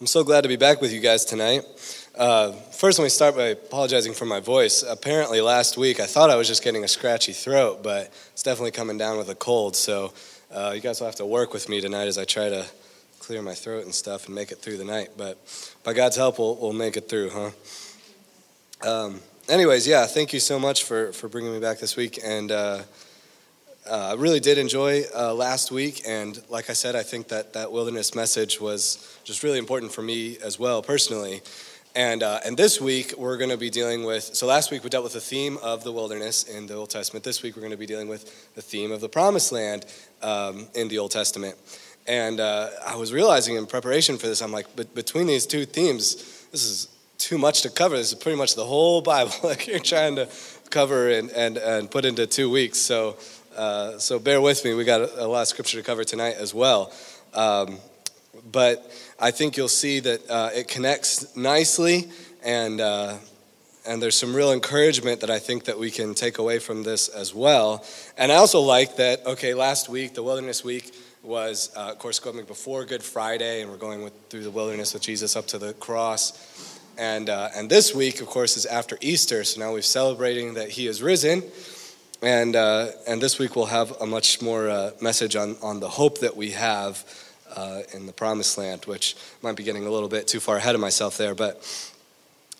I'm so glad to be back with you guys tonight. Uh, first, let me start by apologizing for my voice. Apparently, last week I thought I was just getting a scratchy throat, but it's definitely coming down with a cold. So, uh, you guys will have to work with me tonight as I try to clear my throat and stuff and make it through the night. But by God's help, we'll, we'll make it through, huh? Um, anyways, yeah, thank you so much for, for bringing me back this week. And uh, uh, I really did enjoy uh, last week, and like I said, I think that that wilderness message was just really important for me as well personally. And uh, and this week we're going to be dealing with. So last week we dealt with the theme of the wilderness in the Old Testament. This week we're going to be dealing with the theme of the Promised Land um, in the Old Testament. And uh, I was realizing in preparation for this, I'm like, but between these two themes, this is too much to cover. This is pretty much the whole Bible like you're trying to cover and, and, and put into two weeks. So uh, so bear with me. We got a, a, lot of scripture to cover tonight as well. Um, but I think you'll see that uh, it connects nicely, and uh, and there's some real encouragement that I think that we can take away from this as well. And I also like that. Okay, last week, the Wilderness Week was, uh, of course, going before Good Friday, and we're going with, through the wilderness with Jesus up to the cross. And uh, and this week, of course, is after Easter. So now we're celebrating that He is risen. And, uh, and this week we'll have a much more uh, message on, on the hope that we have uh, in the promised land, which might be getting a little bit too far ahead of myself there. But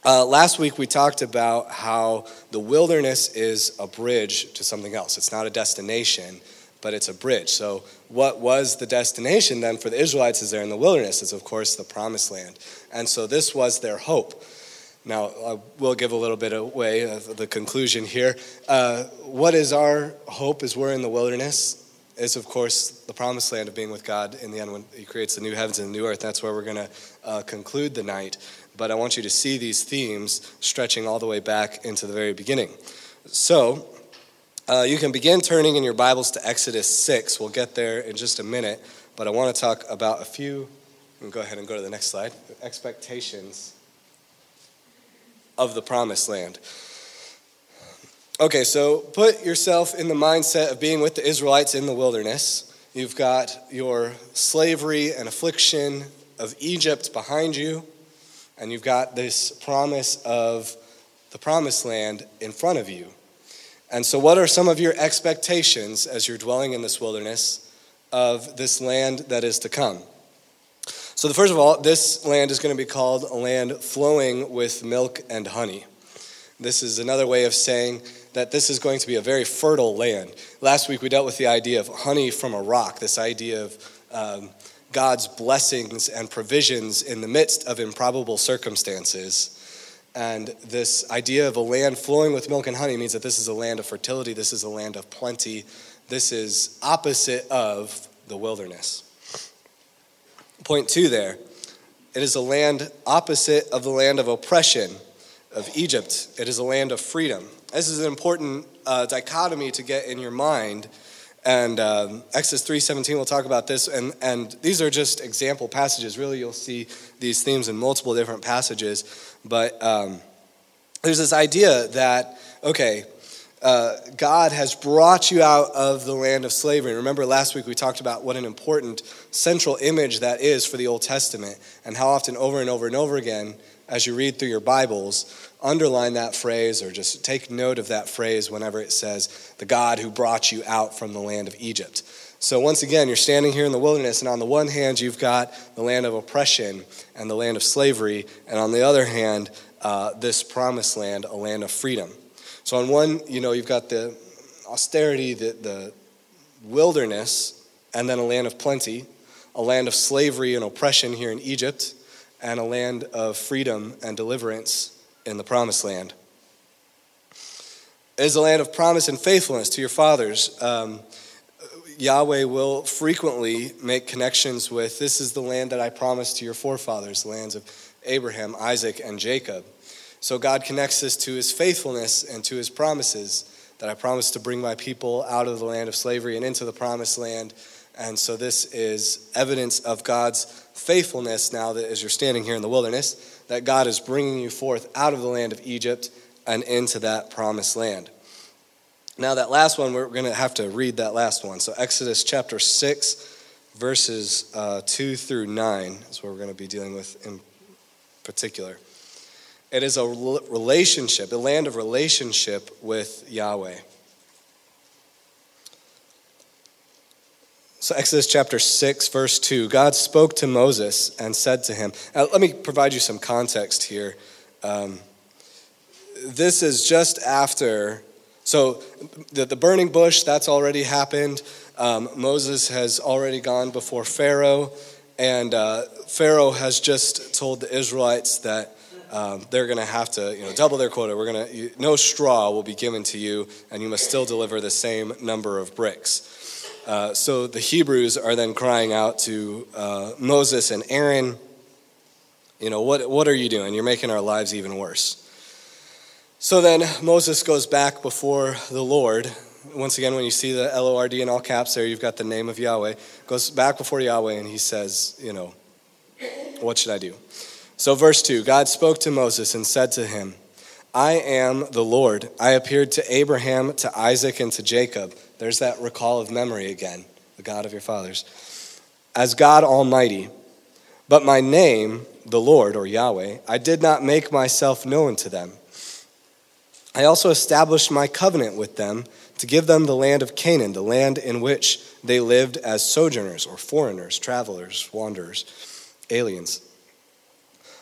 uh, last week we talked about how the wilderness is a bridge to something else. It's not a destination, but it's a bridge. So, what was the destination then for the Israelites as they're in the wilderness? Is, of course, the promised land. And so this was their hope. Now, I will give a little bit away of the conclusion here. Uh, what is our hope as we're in the wilderness? Is, of course, the promised land of being with God in the end when He creates the new heavens and the new earth. That's where we're going to uh, conclude the night. But I want you to see these themes stretching all the way back into the very beginning. So, uh, you can begin turning in your Bibles to Exodus 6. We'll get there in just a minute. But I want to talk about a few. And go ahead and go to the next slide. Expectations of the promised land. Okay, so put yourself in the mindset of being with the Israelites in the wilderness. You've got your slavery and affliction of Egypt behind you, and you've got this promise of the promised land in front of you. And so, what are some of your expectations as you're dwelling in this wilderness of this land that is to come? So, the first of all, this land is going to be called a land flowing with milk and honey. This is another way of saying that this is going to be a very fertile land. Last week we dealt with the idea of honey from a rock, this idea of um, God's blessings and provisions in the midst of improbable circumstances. And this idea of a land flowing with milk and honey means that this is a land of fertility, this is a land of plenty, this is opposite of the wilderness. Point two there it is a land opposite of the land of oppression of Egypt, it is a land of freedom. This is an important uh, dichotomy to get in your mind. And um, Exodus 3.17, we'll talk about this. And, and these are just example passages. Really, you'll see these themes in multiple different passages. But um, there's this idea that, okay, uh, God has brought you out of the land of slavery. remember last week we talked about what an important central image that is for the Old Testament and how often over and over and over again, as you read through your Bibles, underline that phrase or just take note of that phrase whenever it says, the God who brought you out from the land of Egypt. So, once again, you're standing here in the wilderness, and on the one hand, you've got the land of oppression and the land of slavery, and on the other hand, uh, this promised land, a land of freedom. So, on one, you know, you've got the austerity, the, the wilderness, and then a land of plenty, a land of slavery and oppression here in Egypt, and a land of freedom and deliverance in the promised land. It is a land of promise and faithfulness to your fathers. Um, Yahweh will frequently make connections with this is the land that I promised to your forefathers, the lands of Abraham, Isaac, and Jacob. So God connects this to his faithfulness and to his promises that I promised to bring my people out of the land of slavery and into the promised land. And so this is evidence of God's faithfulness now that as you're standing here in the wilderness, that God is bringing you forth out of the land of Egypt and into that promised land. Now, that last one, we're going to have to read that last one. So, Exodus chapter 6, verses uh, 2 through 9 is what we're going to be dealing with in particular. It is a relationship, a land of relationship with Yahweh. So, Exodus chapter 6, verse 2 God spoke to Moses and said to him, let me provide you some context here. Um, this is just after, so the, the burning bush, that's already happened. Um, Moses has already gone before Pharaoh, and uh, Pharaoh has just told the Israelites that um, they're going to have to you know, double their quota. We're going to, no straw will be given to you, and you must still deliver the same number of bricks. Uh, so the Hebrews are then crying out to uh, Moses and Aaron, you know, what, what are you doing? You're making our lives even worse. So then Moses goes back before the Lord. Once again, when you see the L O R D in all caps there, you've got the name of Yahweh. Goes back before Yahweh and he says, you know, what should I do? So, verse 2 God spoke to Moses and said to him, I am the Lord. I appeared to Abraham, to Isaac, and to Jacob there's that recall of memory again, the God of your fathers. As God Almighty. But my name, the Lord, or Yahweh, I did not make myself known to them. I also established my covenant with them to give them the land of Canaan, the land in which they lived as sojourners or foreigners, travelers, wanderers, aliens.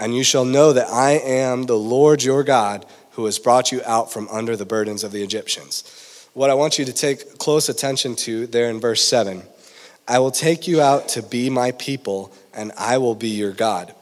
And you shall know that I am the Lord your God, who has brought you out from under the burdens of the Egyptians what I want you to take close attention to there in verse 7. I will take you out to be my people, and I will be your God.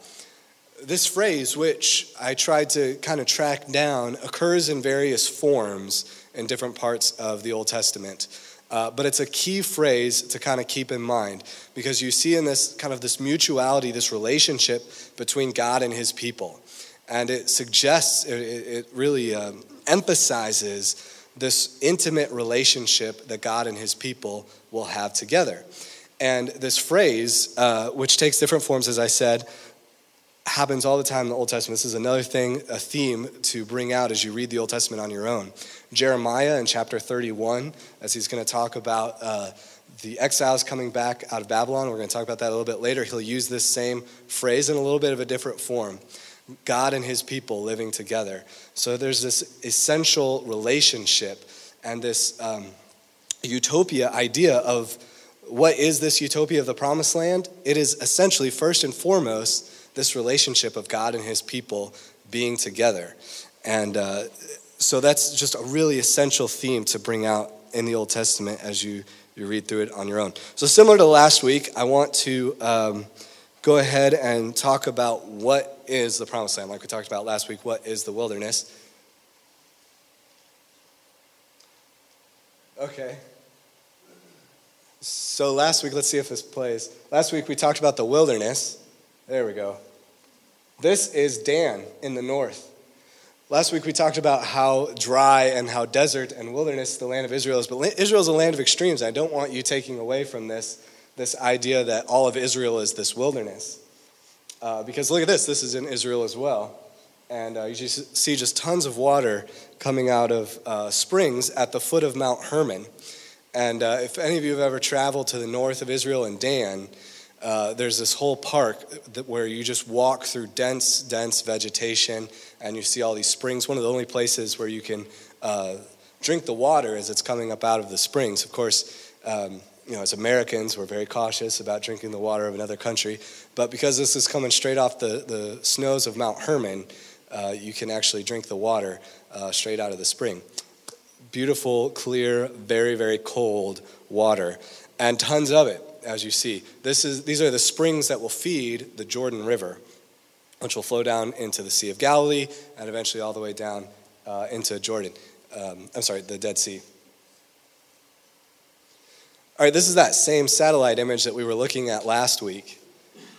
This phrase, which I tried to kind of track down, occurs in various forms in different parts of the Old Testament. Uh, but it's a key phrase to kind of keep in mind because you see in this kind of this mutuality, this relationship between God and his people. And it suggests, it, it really um, emphasizes this intimate relationship that God and his people will have together. And this phrase, uh, which takes different forms, as I said, happens all the time in the Old Testament. This is another thing, a theme to bring out as you read the Old Testament on your own. Jeremiah in chapter 31, as he's going to talk about uh, the exiles coming back out of Babylon, we're going to talk about that a little bit later. He'll use this same phrase in a little bit of a different form. God and his people living together. So there's this essential relationship and this um, utopia idea of what is this utopia of the promised land? It is essentially, first and foremost, this relationship of God and his people being together. And uh, so that's just a really essential theme to bring out in the Old Testament as you, you read through it on your own. So, similar to last week, I want to um, go ahead and talk about what is the promised land. Like we talked about last week, what is the wilderness? Okay. So last week, let's see if this plays. Last week we talked about the wilderness. There we go. This is Dan in the north. Last week we talked about how dry and how desert and wilderness the land of Israel is. But Israel is a land of extremes. I don't want you taking away from this this idea that all of Israel is this wilderness. Uh, because look at this, this is in Israel as well. And uh, you just see just tons of water coming out of uh, springs at the foot of Mount Hermon. And uh, if any of you have ever traveled to the north of Israel and Dan, uh, there's this whole park where you just walk through dense, dense vegetation and you see all these springs. One of the only places where you can uh, drink the water as it's coming up out of the springs. Of course, um, you know, as Americans, we're very cautious about drinking the water of another country. But because this is coming straight off the, the snows of Mount Hermon, uh, you can actually drink the water uh, straight out of the spring. Beautiful, clear, very, very cold water, and tons of it, as you see. This is, these are the springs that will feed the Jordan River, which will flow down into the Sea of Galilee and eventually all the way down uh, into Jordan. Um, I'm sorry, the Dead Sea. All right, this is that same satellite image that we were looking at last week.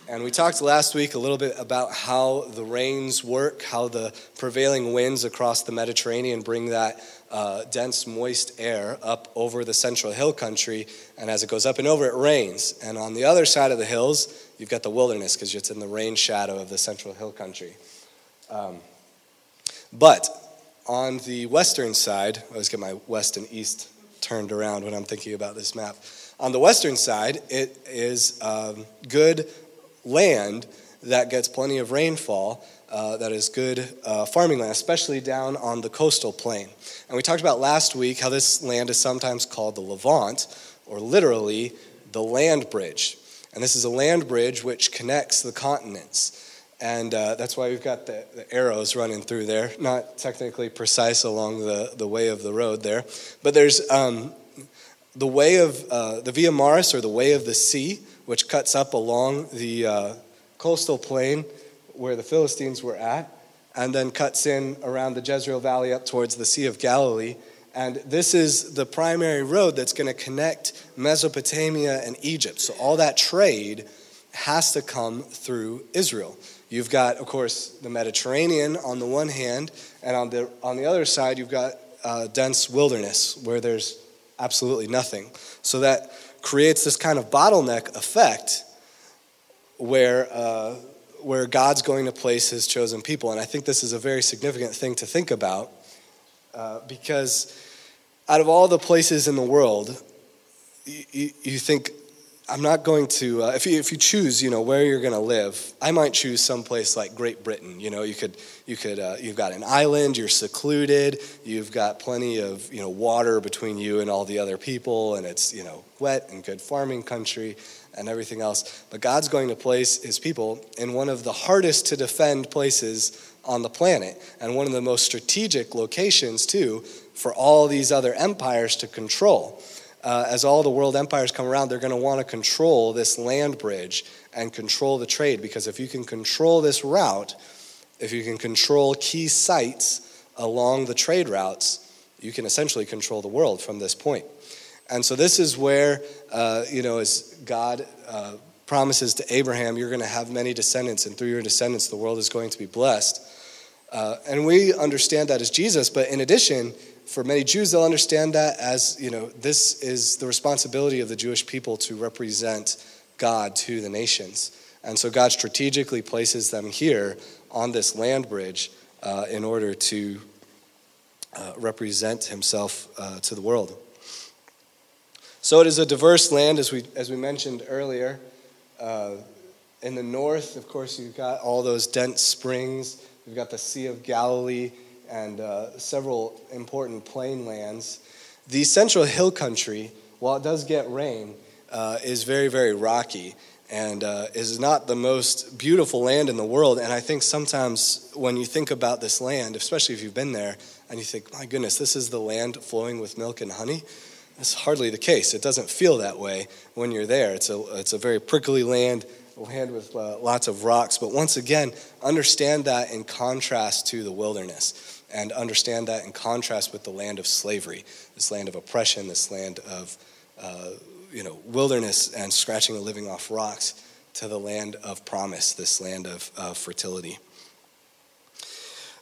And we talked last week a little bit about how the rains work, how the prevailing winds across the Mediterranean bring that uh, dense, moist air up over the central hill country. And as it goes up and over, it rains. And on the other side of the hills, you've got the wilderness because it's in the rain shadow of the central hill country. Um, but on the western side, I always get my west and east turned around when I'm thinking about this map. On the western side, it is um, good land that gets plenty of rainfall. Uh, that is good uh, farming land, especially down on the coastal plain. And we talked about last week how this land is sometimes called the Levant, or literally the land bridge. And this is a land bridge which connects the continents. And uh, that's why we've got the, the, arrows running through there. Not technically precise along the, the way of the road there. But there's um, the way of uh, the Via Maris, or the way of the sea, which cuts up along the uh, coastal plain where the Philistines were at, and then cuts in around the Jezreel Valley up towards the Sea of Galilee. And this is the primary road that's going to connect Mesopotamia and Egypt. So all that trade has to come through Israel. You've got, of course, the Mediterranean on the one hand, and on the, on the other side, you've got uh, dense wilderness where there's absolutely nothing. So that creates this kind of bottleneck effect where, uh, where God's going to place his chosen people. And I think this is a very significant thing to think about uh, because out of all the places in the world, you, you think I'm not going to, uh, if, you, if you choose, you know, where you're going to live, I might choose someplace like Great Britain. You know, you could, you could, uh, you've got an island, you're secluded, you've got plenty of, you know, water between you and all the other people, and it's, you know, wet and good farming country and everything else. But God's going to place his people in one of the hardest to defend places on the planet, and one of the most strategic locations, too, for all these other empires to control uh, as all the world empires come around, they're going to want to control this land bridge and control the trade. Because if you can control this route, if you can control key sites along the trade routes, you can essentially control the world from this point. And so this is where, uh, you know, as God uh, promises to Abraham, you're going to have many descendants, and through your descendants, the world is going to be blessed. Uh, and we understand that as Jesus, but in addition, for many Jews, they'll understand that as, you know, this is the responsibility of the Jewish people to represent God to the nations. And so God strategically places them here on this land bridge uh, in order to uh, represent himself uh, to the world. So it is a diverse land, as we, as we mentioned earlier. Uh, in the north, of course, you've got all those dense springs. You've got the Sea of Galilee and uh, several important plain lands. The central hill country, while it does get rain, uh, is very, very rocky and uh, is not the most beautiful land in the world. And I think sometimes when you think about this land, especially if you've been there, and you think, my goodness, this is the land flowing with milk and honey, that's hardly the case. It doesn't feel that way when you're there. It's a, it's a very prickly land, a land with uh, lots of rocks. But once again, understand that in contrast to the wilderness and understand that in contrast with the land of slavery, this land of oppression, this land of uh, you know wilderness and scratching a living off rocks, to the land of promise, this land of, of fertility.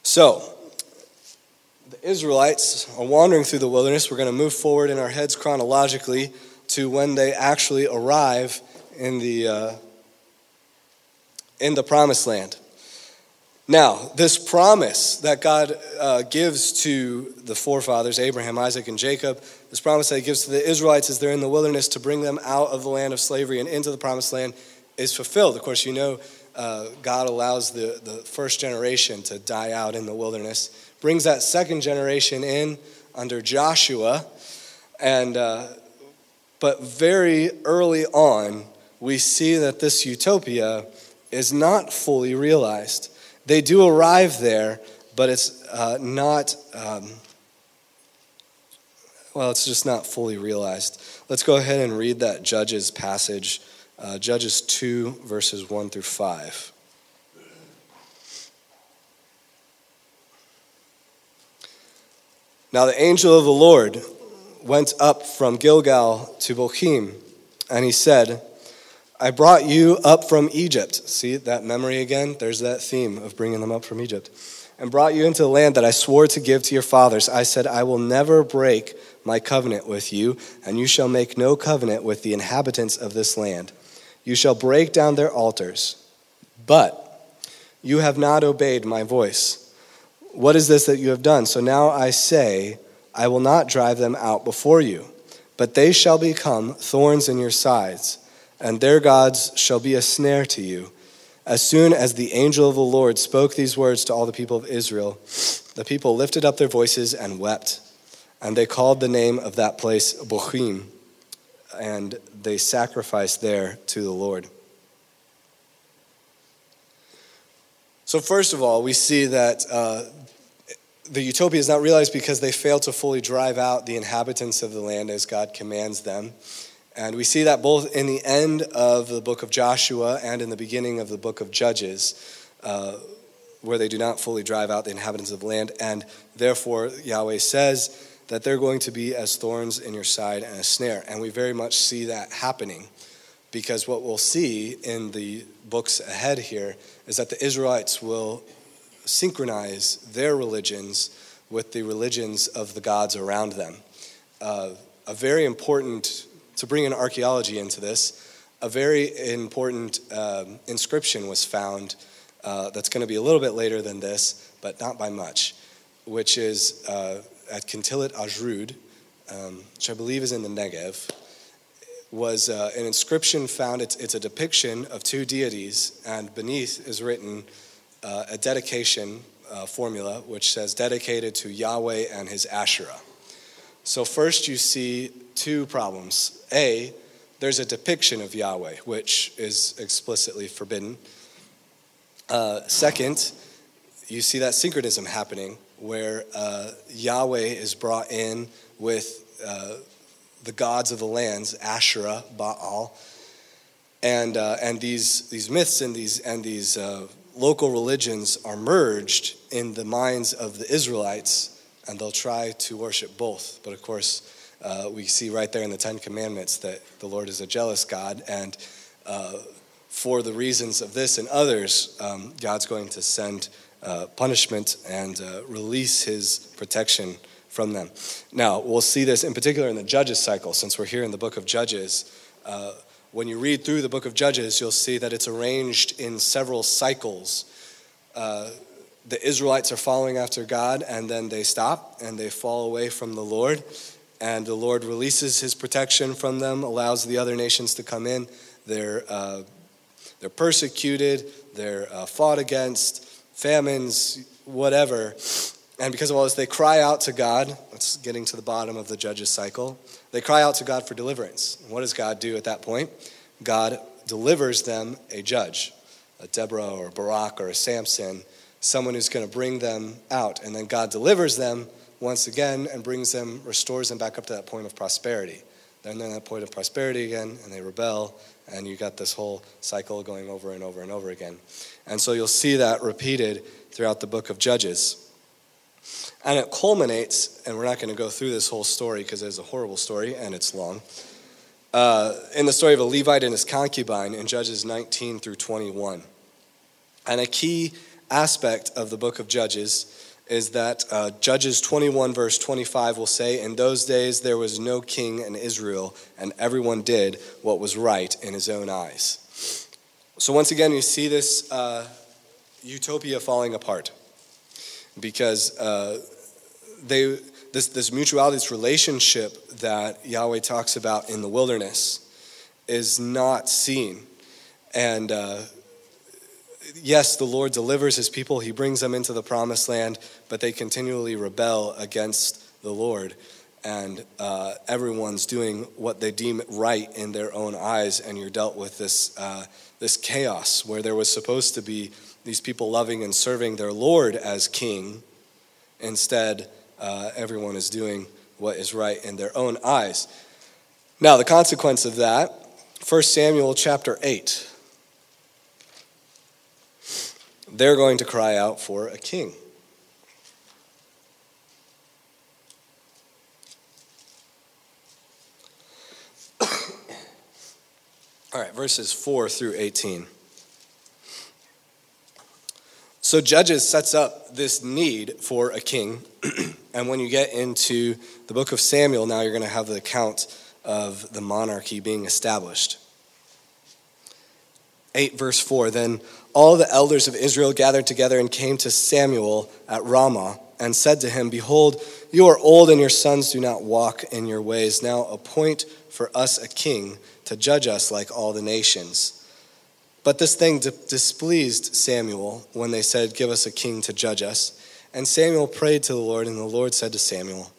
So, the Israelites are wandering through the wilderness. We're going to move forward in our heads chronologically to when they actually arrive in the uh, in the promised land. Now, this promise that God uh, gives to the forefathers, Abraham, Isaac, and Jacob, this promise that he gives to the Israelites as they're in the wilderness to bring them out of the land of slavery and into the promised land is fulfilled. Of course, you know uh, God allows the, the first generation to die out in the wilderness, brings that second generation in under Joshua, and uh, but very early on, we see that this utopia is not fully realized. They do arrive there, but it's uh, not, um, well, it's just not fully realized. Let's go ahead and read that Judges passage, uh, Judges 2, verses 1 through 5. Now the angel of the Lord went up from Gilgal to Bochim, and he said, I brought you up from Egypt. See that memory again? There's that theme of bringing them up from Egypt. And brought you into the land that I swore to give to your fathers. I said, I will never break my covenant with you, and you shall make no covenant with the inhabitants of this land. You shall break down their altars. But you have not obeyed my voice. What is this that you have done? So now I say, I will not drive them out before you, but they shall become thorns in your sides and their gods shall be a snare to you. As soon as the angel of the Lord spoke these words to all the people of Israel, the people lifted up their voices and wept. And they called the name of that place Bochim, and they sacrificed there to the Lord. So, first of all, we see that uh, the utopia is not realized because they fail to fully drive out the inhabitants of the land as God commands them. And we see that both in the end of the book of Joshua and in the beginning of the book of Judges, uh, where they do not fully drive out the inhabitants of the land. And therefore, Yahweh says that they're going to be as thorns in your side and a snare. And we very much see that happening because what we'll see in the books ahead here is that the Israelites will synchronize their religions with the religions of the gods around them. Uh, a very important to bring in archaeology into this, a very important um, inscription was found uh, that's going to be a little bit later than this, but not by much, which is uh, at Kuntillet Ajrud, um, which I believe is in the Negev, was uh, an inscription found. It's, it's, a depiction of two deities, and beneath is written uh, a dedication uh, formula which says dedicated to Yahweh and his Asherah. So, first you see two problems. A, there's a depiction of Yahweh, which is explicitly forbidden. Uh, second, you see that syncretism happening where uh, Yahweh is brought in with uh, the gods of the lands, Asherah, Baal, and, uh, and these, these myths and these, and these uh, local religions are merged in the minds of the Israelites, and they'll try to worship both. But of course, uh, we see right there in the Ten Commandments that the Lord is a jealous God, and uh, for the reasons of this and others, um, God's going to send uh, punishment and uh, release his protection from them. Now, we'll see this in particular in the Judges cycle, since we're here in the book of Judges. Uh, when you read through the book of Judges, you'll see that it's arranged in several cycles. Uh, the Israelites are following after God, and then they stop and they fall away from the Lord and the Lord releases his protection from them, allows the other nations to come in. They're, uh, they're persecuted, they're uh, fought against, famines, whatever. And because of all this, they cry out to God. That's getting to the bottom of the judges cycle. They cry out to God for deliverance. And what does God do at that point? God delivers them a judge, a Deborah or a Barak or a Samson, someone who's going to bring them out. And then God delivers them once again and brings them, restores them back up to that point of prosperity. Then they're at that point of prosperity again, and they rebel, and you got this whole cycle going over and over and over again. And so you'll see that repeated throughout the book of Judges. And it culminates, and we're not going to go through this whole story because it's a horrible story and it's long, uh, in the story of a Levite and his concubine in Judges 19 through 21. And a key aspect of the book of Judges is that uh, Judges 21, verse 25 will say, In those days there was no king in Israel, and everyone did what was right in his own eyes. So, once again, you see this uh, utopia falling apart because uh, they, this, this mutuality, this relationship that Yahweh talks about in the wilderness is not seen. And uh, yes, the Lord delivers his people, he brings them into the promised land, but they continually rebel against the Lord. And uh, everyone's doing what they deem right in their own eyes, and you're dealt with this, uh, this chaos where there was supposed to be these people loving and serving their Lord as king. Instead, uh, everyone is doing what is right in their own eyes. Now, the consequence of that, 1 Samuel chapter 8 they're going to cry out for a king. All right, verses 4 through 18. So Judges sets up this need for a king. and when you get into the book of Samuel, now you're going to have the account of the monarchy being established. 8 verse 4 Then all the elders of Israel gathered together and came to Samuel at Ramah and said to him, Behold, you are old and your sons do not walk in your ways. Now appoint for us a king to judge us like all the nations. But this thing displeased Samuel when they said, Give us a king to judge us. And Samuel prayed to the Lord, and the Lord said to Samuel,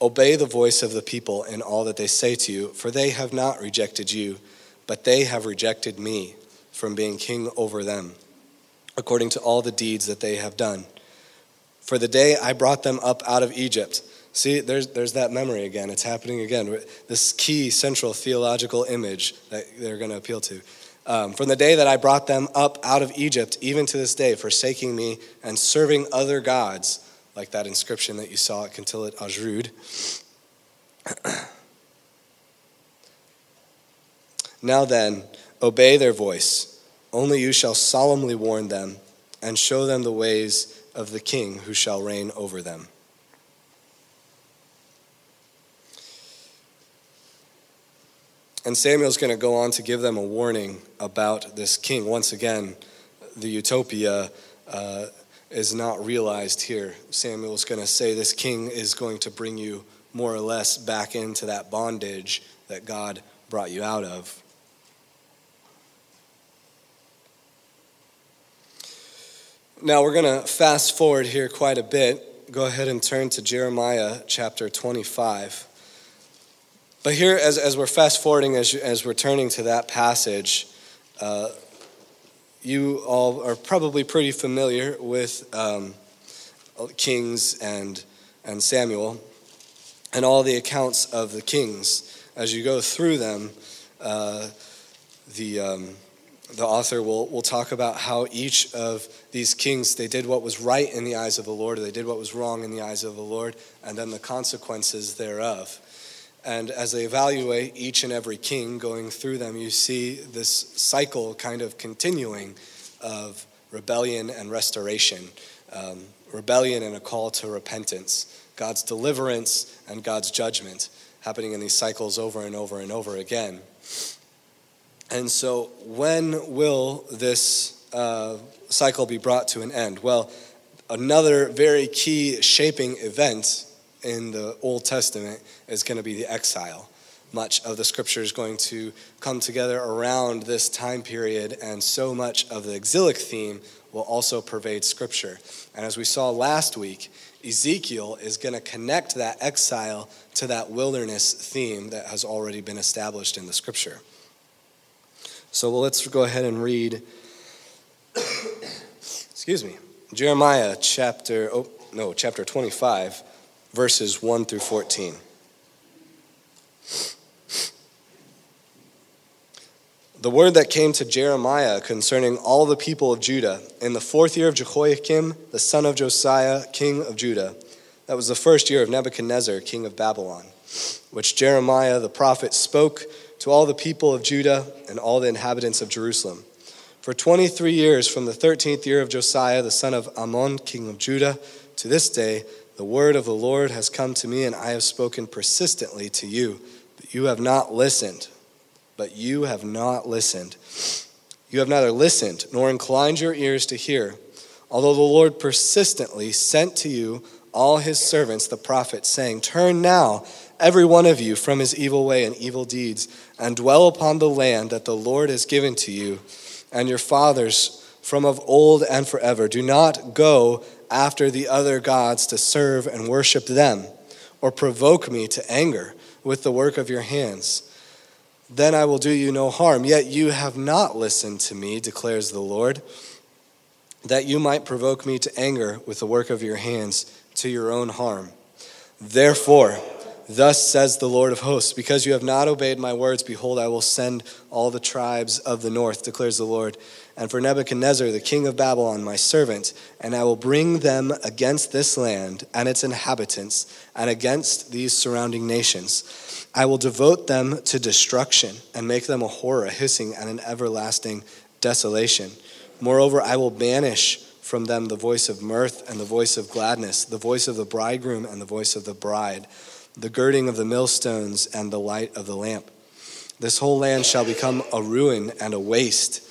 Obey the voice of the people in all that they say to you, for they have not rejected you, but they have rejected me from being king over them, according to all the deeds that they have done. For the day I brought them up out of Egypt, see, there's, there's that memory again. It's happening again. This key central theological image that they're going to appeal to. Um, from the day that I brought them up out of Egypt, even to this day, forsaking me and serving other gods, like that inscription that you saw at Kuntillet Ajrud. now then, obey their voice. Only you shall solemnly warn them and show them the ways of the king who shall reign over them. And Samuel's going to go on to give them a warning about this king. Once again, the utopia uh, is not realized here. Samuel's going to say this king is going to bring you more or less back into that bondage that God brought you out of. Now we're going to fast forward here quite a bit. Go ahead and turn to Jeremiah chapter 25. But here, as, as we're fast forwarding, as, as we're turning to that passage, uh, you all are probably pretty familiar with um, Kings and, and Samuel and all the accounts of the kings. As you go through them, uh, the, um, the author will, will talk about how each of these kings, they did what was right in the eyes of the Lord, or they did what was wrong in the eyes of the Lord, and then the consequences thereof. And as they evaluate each and every king going through them, you see this cycle kind of continuing of rebellion and restoration, um, rebellion and a call to repentance, God's deliverance and God's judgment happening in these cycles over and over and over again. And so, when will this uh, cycle be brought to an end? Well, another very key shaping event in the Old Testament is going to be the exile. Much of the scripture is going to come together around this time period, and so much of the exilic theme will also pervade scripture. And as we saw last week, Ezekiel is going to connect that exile to that wilderness theme that has already been established in the scripture. So well, let's go ahead and read, excuse me, Jeremiah chapter, oh, no, chapter 25 verses 1 through 14. The word that came to Jeremiah concerning all the people of Judah in the fourth year of Jehoiakim, the son of Josiah, king of Judah. That was the first year of Nebuchadnezzar, king of Babylon, which Jeremiah the prophet spoke to all the people of Judah and all the inhabitants of Jerusalem. For 23 years, from the 13th year of Josiah, the son of Amon, king of Judah, to this day, the word of the Lord has come to me, and I have spoken persistently to you, but you have not listened. But you have not listened. You have neither listened nor inclined your ears to hear, although the Lord persistently sent to you all his servants, the prophets, saying, Turn now, every one of you, from his evil way and evil deeds, and dwell upon the land that the Lord has given to you and your fathers from of old and forever. Do not go after the other gods to serve and worship them, or provoke me to anger with the work of your hands. Then I will do you no harm. Yet you have not listened to me, declares the Lord, that you might provoke me to anger with the work of your hands to your own harm. Therefore, Thus says the Lord of hosts, because you have not obeyed my words, behold, I will send all the tribes of the north, declares the Lord, and for Nebuchadnezzar, the king of Babylon, my servant, and I will bring them against this land and its inhabitants, and against these surrounding nations. I will devote them to destruction, and make them a horror, a hissing, and an everlasting desolation. Moreover, I will banish from them the voice of mirth and the voice of gladness, the voice of the bridegroom and the voice of the bride the girding of the millstones, and the light of the lamp. This whole land shall become a ruin and a waste,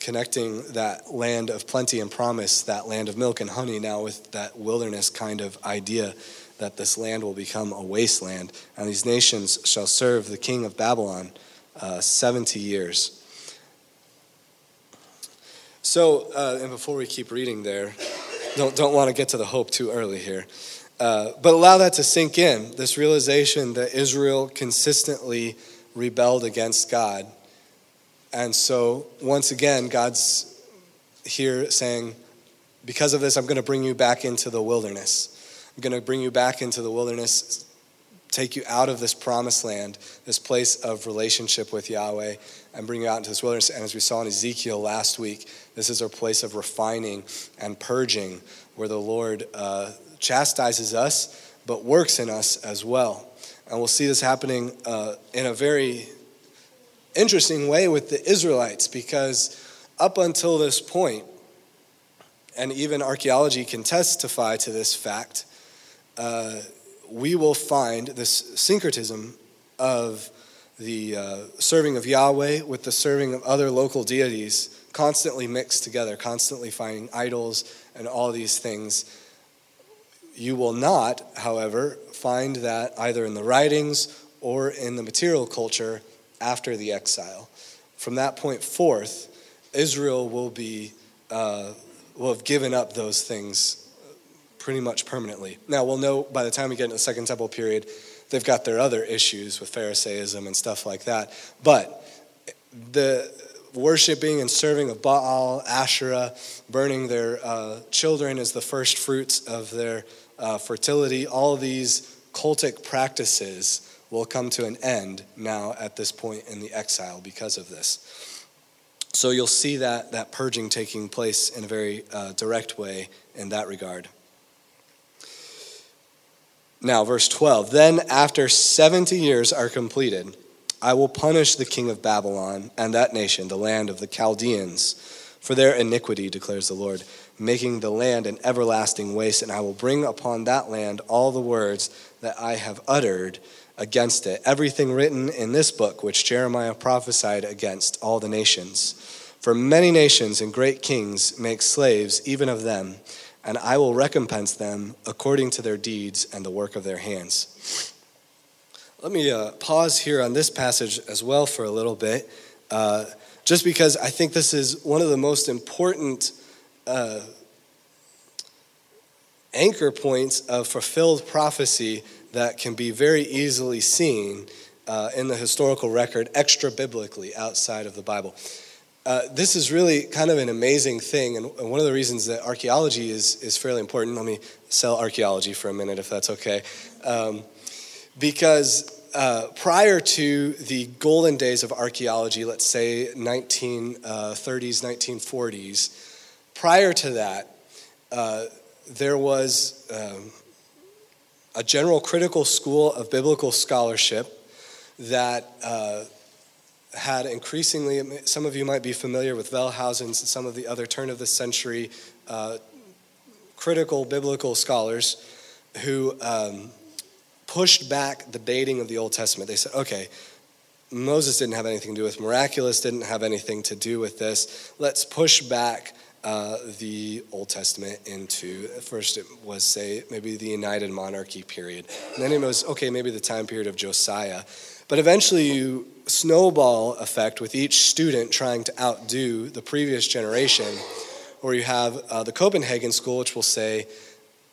connecting that land of plenty and promise, that land of milk and honey, now with that wilderness kind of idea that this land will become a wasteland. And these nations shall serve the king of Babylon uh, 70 years. So, uh, and before we keep reading there, don't, don't want to get to the hope too early here. Uh, but allow that to sink in this realization that Israel consistently rebelled against God. And so, once again, God's here saying, Because of this, I'm going to bring you back into the wilderness. I'm going to bring you back into the wilderness, take you out of this promised land, this place of relationship with Yahweh, and bring you out into this wilderness. And as we saw in Ezekiel last week, this is our place of refining and purging, where the Lord. Uh, chastises us, but works in us as well. And we'll see this happening uh, in a very interesting way with the Israelites because up until this point, and even archaeology can testify to this fact, uh, we will find this syncretism of the uh, serving of Yahweh with the serving of other local deities constantly mixed together, constantly finding idols and all these things you will not, however, find that either in the writings or in the material culture after the exile. From that point forth, Israel will be uh, will have given up those things pretty much permanently. Now we'll know by the time we get into the Second Temple period, they've got their other issues with Pharisaism and stuff like that. But the worshiping and serving of Baal, Asherah, burning their uh, children as the first fruits of their uh, fertility, all these cultic practices will come to an end now at this point in the exile because of this. So you'll see that, that purging taking place in a very uh, direct way in that regard. Now, verse 12 Then, after 70 years are completed, I will punish the king of Babylon and that nation, the land of the Chaldeans, for their iniquity, declares the Lord making the land an everlasting waste, and I will bring upon that land all the words that I have uttered against it. Everything written in this book, which Jeremiah prophesied against all the nations. For many nations and great kings make slaves even of them, and I will recompense them according to their deeds and the work of their hands. Let me uh, pause here on this passage as well for a little bit, uh, just because I think this is one of the most important uh, anchor points of fulfilled prophecy that can be very easily seen uh, in the historical record, extra biblically, outside of the Bible. Uh, this is really kind of an amazing thing, and one of the reasons that archaeology is, is fairly important. Let me sell archaeology for a minute, if that's okay. Um, because uh, prior to the golden days of archaeology, let's say 1930s, 1940s, Prior to that, uh, there was um, a general critical school of biblical scholarship that uh, had increasingly, some of you might be familiar with Wellhausen and some of the other turn of the century uh, critical biblical scholars who um, pushed back the dating of the Old Testament. They said, okay, Moses didn't have anything to do with miraculous, didn't have anything to do with this. Let's push back uh, the Old Testament into, first it was, say, maybe the United Monarchy period. And then it was, okay, maybe the time period of Josiah. But eventually you snowball effect with each student trying to outdo the previous generation, or you have uh, the Copenhagen School, which will say,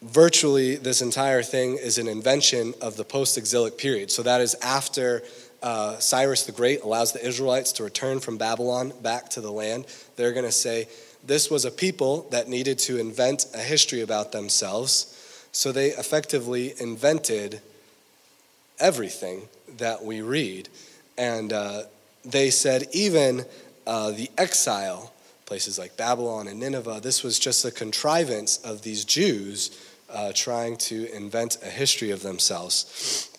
virtually this entire thing is an invention of the post exilic period. So that is after uh, Cyrus the Great allows the Israelites to return from Babylon back to the land. They're going to say, this was a people that needed to invent a history about themselves, so they effectively invented everything that we read. And uh, they said even uh, the exile, places like Babylon and Nineveh, this was just a contrivance of these Jews uh, trying to invent a history of themselves.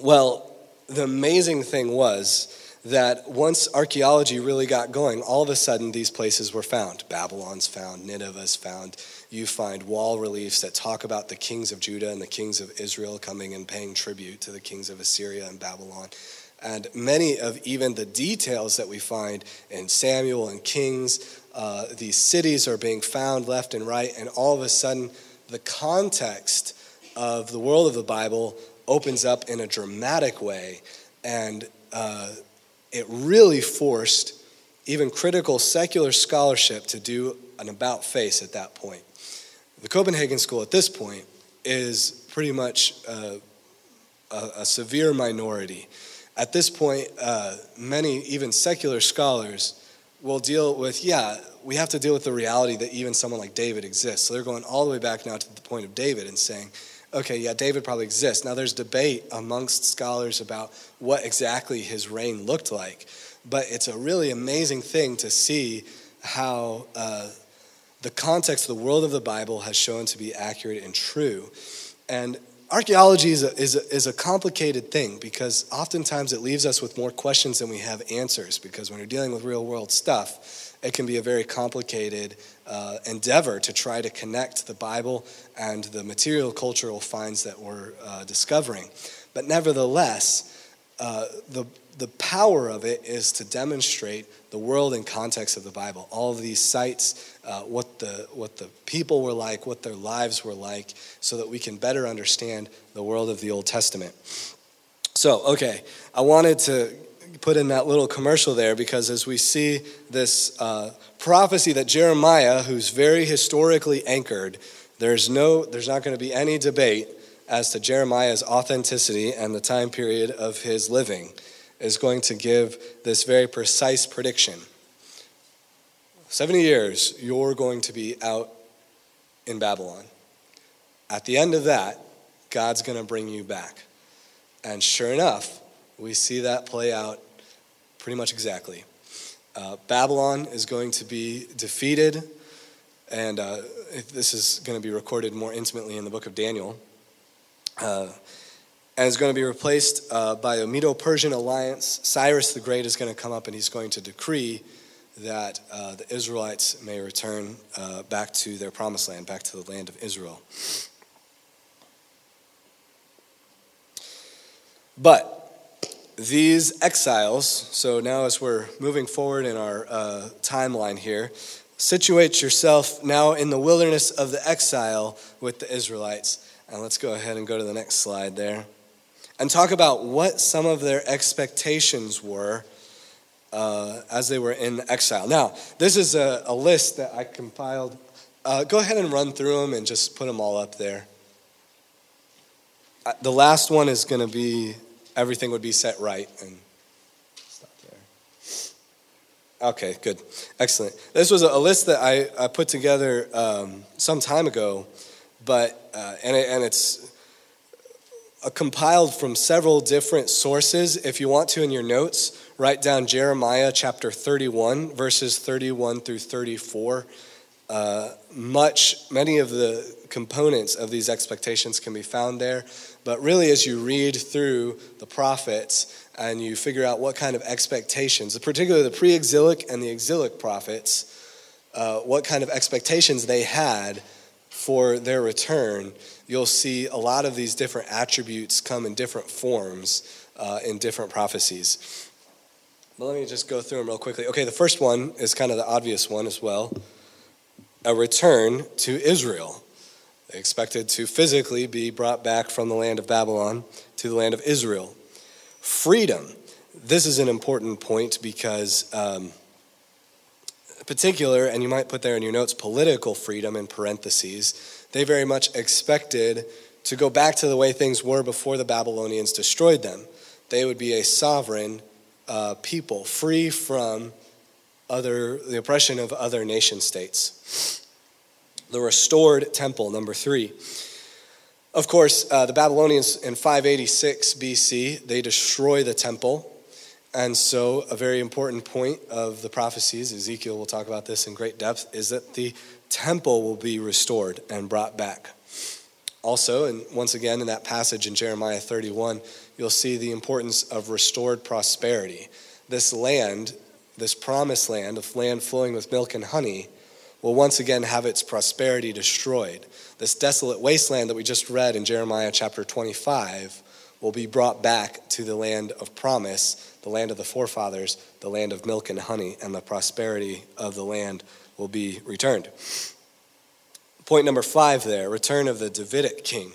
Well, the amazing thing was that once archaeology really got going, all of a sudden these places were found. Babylon's found, Nineveh's found. You find wall reliefs that talk about the kings of Judah and the kings of Israel coming and paying tribute to the kings of Assyria and Babylon. And many of even the details that we find in Samuel and Kings, uh, these cities are being found left and right, and all of a sudden, the context of the world of the Bible opens up in a dramatic way. And uh, it really forced even critical secular scholarship to do an about face at that point. The Copenhagen School at this point is pretty much uh, a, a, severe minority. At this point, uh, many, even secular scholars, will deal with, yeah, we have to deal with the reality that even someone like David exists. So they're going all the way back now to the point of David and saying, okay, yeah, David probably exists. Now, there's debate amongst scholars about what exactly his reign looked like, but it's a really amazing thing to see how uh, the context of the world of the Bible has shown to be accurate and true. And archaeology is a, is, a, is a complicated thing because oftentimes it leaves us with more questions than we have answers because when you're dealing with real world stuff, it can be a very complicated uh, endeavor to try to connect the Bible and the material cultural finds that we're uh, discovering. But nevertheless, uh, the, the power of it is to demonstrate the world and context of the Bible. All of these sites, uh, what, the, what the people were like, what their lives were like, so that we can better understand the world of the Old Testament. So, okay, I wanted to put in that little commercial there because as we see this uh, prophecy that Jeremiah, who's very historically anchored, there's no, there's not going to be any debate as to Jeremiah's authenticity and the time period of his living, is going to give this very precise prediction. 70 years, you're going to be out in Babylon. At the end of that, God's going to bring you back. And sure enough, we see that play out pretty much exactly. Uh, Babylon is going to be defeated, and uh, this is going to be recorded more intimately in the book of Daniel. Uh, and is going to be replaced uh, by a Medo Persian alliance. Cyrus the Great is going to come up and he's going to decree that uh, the Israelites may return uh, back to their promised land, back to the land of Israel. But these exiles, so now as we're moving forward in our uh, timeline here, situate yourself now in the wilderness of the exile with the Israelites. And let's go ahead and go to the next slide there. And talk about what some of their expectations were uh, as they were in exile. Now, this is a, a list that I compiled. Uh, go ahead and run through them and just put them all up there. Uh, the last one is going to be everything would be set right and stop there. Okay, good. Excellent. This was a list that I, I put together um, some time ago, but, uh, and, it, and it's compiled from several different sources. If you want to, in your notes, write down Jeremiah chapter 31, verses 31 through 34. Uh, much, many of the components of these expectations can be found there. But really, as you read through the prophets and you figure out what kind of expectations, particularly the pre exilic and the exilic prophets, uh, what kind of expectations they had for their return, you'll see a lot of these different attributes come in different forms uh, in different prophecies. But let me just go through them real quickly. Okay, the first one is kind of the obvious one as well a return to Israel. They expected to physically be brought back from the land of Babylon to the land of Israel. Freedom. This is an important point because, um, particular, and you might put there in your notes, political freedom in parentheses, they very much expected to go back to the way things were before the Babylonians destroyed them. They would be a sovereign uh, people, free from other, the oppression of other nation states. The restored temple, number three. Of course, uh, the Babylonians in 586 BC, they destroy the temple. And so, a very important point of the prophecies, Ezekiel will talk about this in great depth, is that the temple will be restored and brought back. Also, and once again in that passage in Jeremiah 31, you'll see the importance of restored prosperity. This land, this promised land of land flowing with milk and honey, will once again have its prosperity destroyed. This desolate wasteland that we just read in Jeremiah chapter 25 will be brought back to the land of promise, the land of the forefathers, the land of milk and honey, and the prosperity of the land will be returned. Point number five there return of the Davidic king.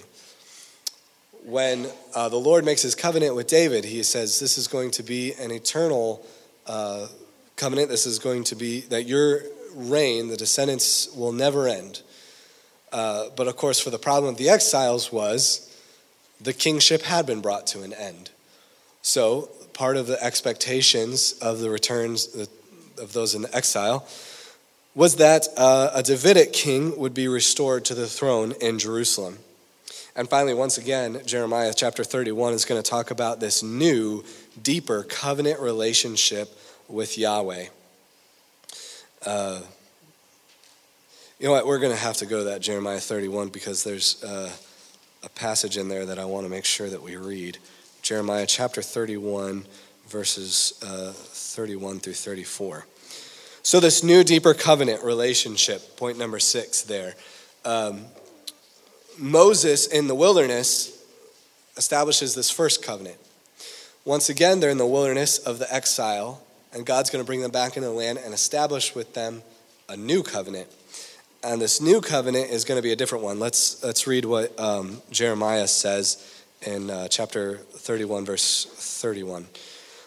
When uh, the Lord makes his covenant with David, he says, This is going to be an eternal uh, covenant. This is going to be that your reign, the descendants will never end. Uh, but of course, for the problem of the exiles was the kingship had been brought to an end. So, part of the expectations of the returns of those in exile was that uh, a Davidic king would be restored to the throne in Jerusalem. And finally, once again, Jeremiah chapter 31 is going to talk about this new, deeper covenant relationship with Yahweh. Uh, you know what? We're going to have to go to that Jeremiah 31 because there's uh, a passage in there that I want to make sure that we read. Jeremiah chapter 31, verses uh, 31 through 34. So, this new, deeper covenant relationship, point number six there. Um, Moses in the wilderness establishes this first covenant. Once again, they're in the wilderness of the exile, and God's going to bring them back into the land and establish with them a new covenant. And this new covenant is going to be a different one. Let's, let's read what um, Jeremiah says in uh, chapter 31, verse 31.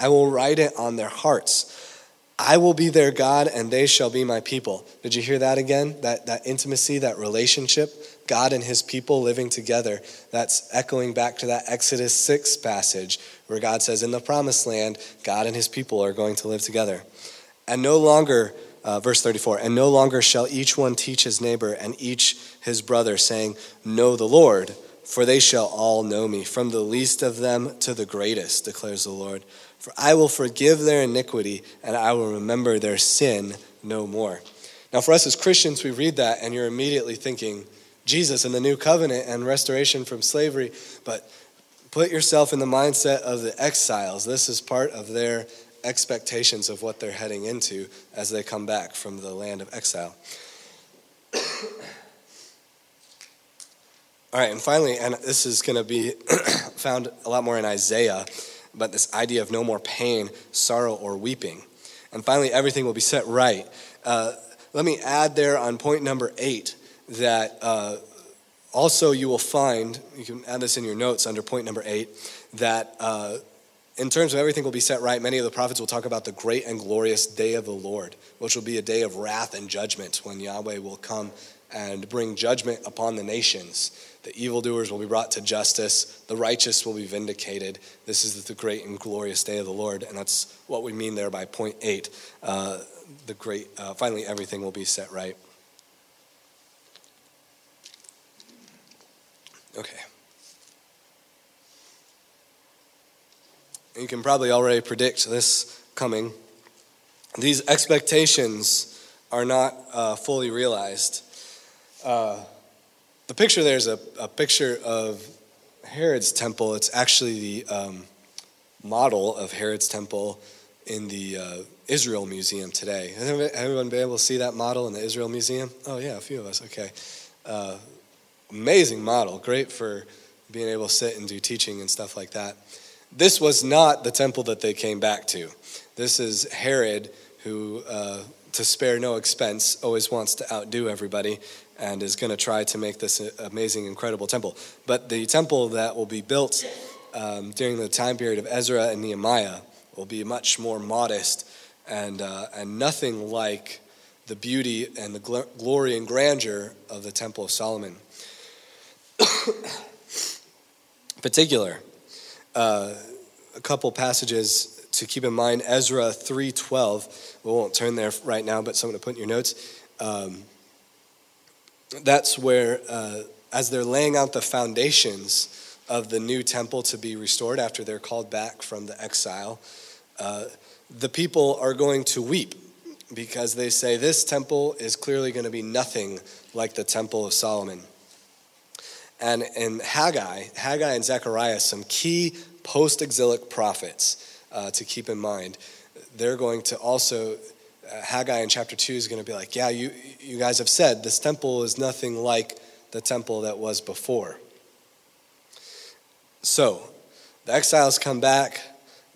I will write it on their hearts. I will be their God, and they shall be my people. Did you hear that again? That, that intimacy, that relationship, God and his people living together. That's echoing back to that Exodus 6 passage where God says, In the promised land, God and his people are going to live together. And no longer uh, verse 34 And no longer shall each one teach his neighbor and each his brother, saying, Know the Lord, for they shall all know me, from the least of them to the greatest, declares the Lord. For I will forgive their iniquity, and I will remember their sin no more. Now, for us as Christians, we read that, and you're immediately thinking, Jesus and the new covenant and restoration from slavery. But put yourself in the mindset of the exiles. This is part of their expectations of what they're heading into as they come back from the land of exile. All right, and finally, and this is going to be found a lot more in Isaiah, but this idea of no more pain, sorrow, or weeping. And finally, everything will be set right. Uh, let me add there on point number eight that uh, also you will find, you can add this in your notes under point number eight, that uh, in terms of everything will be set right, many of the prophets will talk about the great and glorious day of the Lord, which will be a day of wrath and judgment when Yahweh will come and bring judgment upon the nations. The evildoers will be brought to justice, the righteous will be vindicated. This is the great and glorious day of the Lord, and that's what we mean there by point eight. Uh, the great, uh, finally, everything will be set right. Okay. You can probably already predict this coming. These expectations are not uh, fully realized. Uh, the picture there is a, a, picture of Herod's temple. It's actually the um, model of Herod's temple in the uh, Israel Museum today. Has everyone been able to see that model in the Israel Museum? Oh, yeah, a few of us. Okay. Uh, amazing model. Great for being able to sit and do teaching and stuff like that. This was not the temple that they came back to. This is Herod, who, uh, to spare no expense, always wants to outdo everybody. And is going to try to make this amazing, incredible temple. But the temple that will be built um, during the time period of Ezra and Nehemiah will be much more modest and, uh, and nothing like the beauty and the gl- glory and grandeur of the Temple of Solomon. particular, uh, a couple passages to keep in mind Ezra 3.12. We won't turn there right now, but something to put in your notes. Um, that's where, uh, as they're laying out the foundations of the new temple to be restored after they're called back from the exile, uh, the people are going to weep because they say this temple is clearly going to be nothing like the temple of Solomon. And in Haggai, Haggai and Zechariah, some key post exilic prophets uh, to keep in mind. They're going to also, Haggai in chapter 2 is going to be like, yeah, you, you guys have said this temple is nothing like the temple that was before. So, the exiles come back.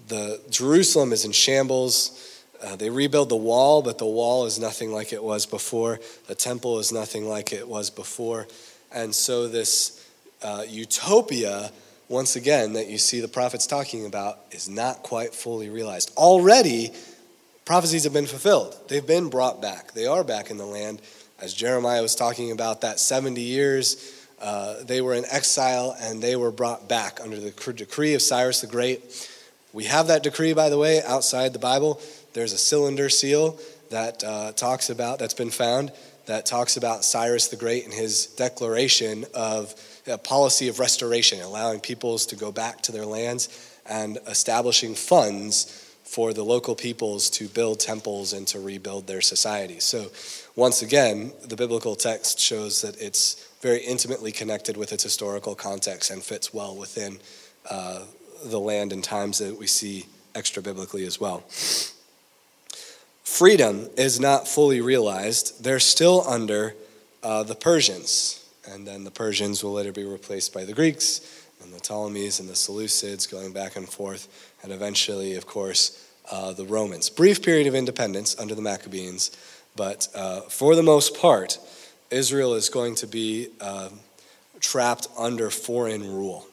The Jerusalem is in shambles. Uh, they rebuild the wall, but the wall is nothing like it was before. The temple is nothing like it was before. And so, this uh, utopia, once again, that you see the prophets talking about, is not quite fully realized. Already, prophecies have been fulfilled, they've been brought back. They are back in the land. As Jeremiah was talking about that 70 years, uh, they were in exile and they were brought back under the decree of Cyrus the Great. We have that decree, by the way, outside the Bible. There's a cylinder seal that uh, talks about, that's been found, that talks about Cyrus the Great and his declaration of a policy of restoration, allowing peoples to go back to their lands and establishing funds for the local peoples to build temples and to rebuild their society. So, once again, the biblical text shows that it's very intimately connected with its historical context and fits well within uh, the land and times that we see extra biblically as well. Freedom is not fully realized. They're still under uh, the Persians. And then the Persians will later be replaced by the Greeks and the Ptolemies and the Seleucids going back and forth. And eventually, of course, uh, the Romans. Brief period of independence under the Maccabees, but uh, for the most part, Israel is going to be uh, trapped under foreign rule.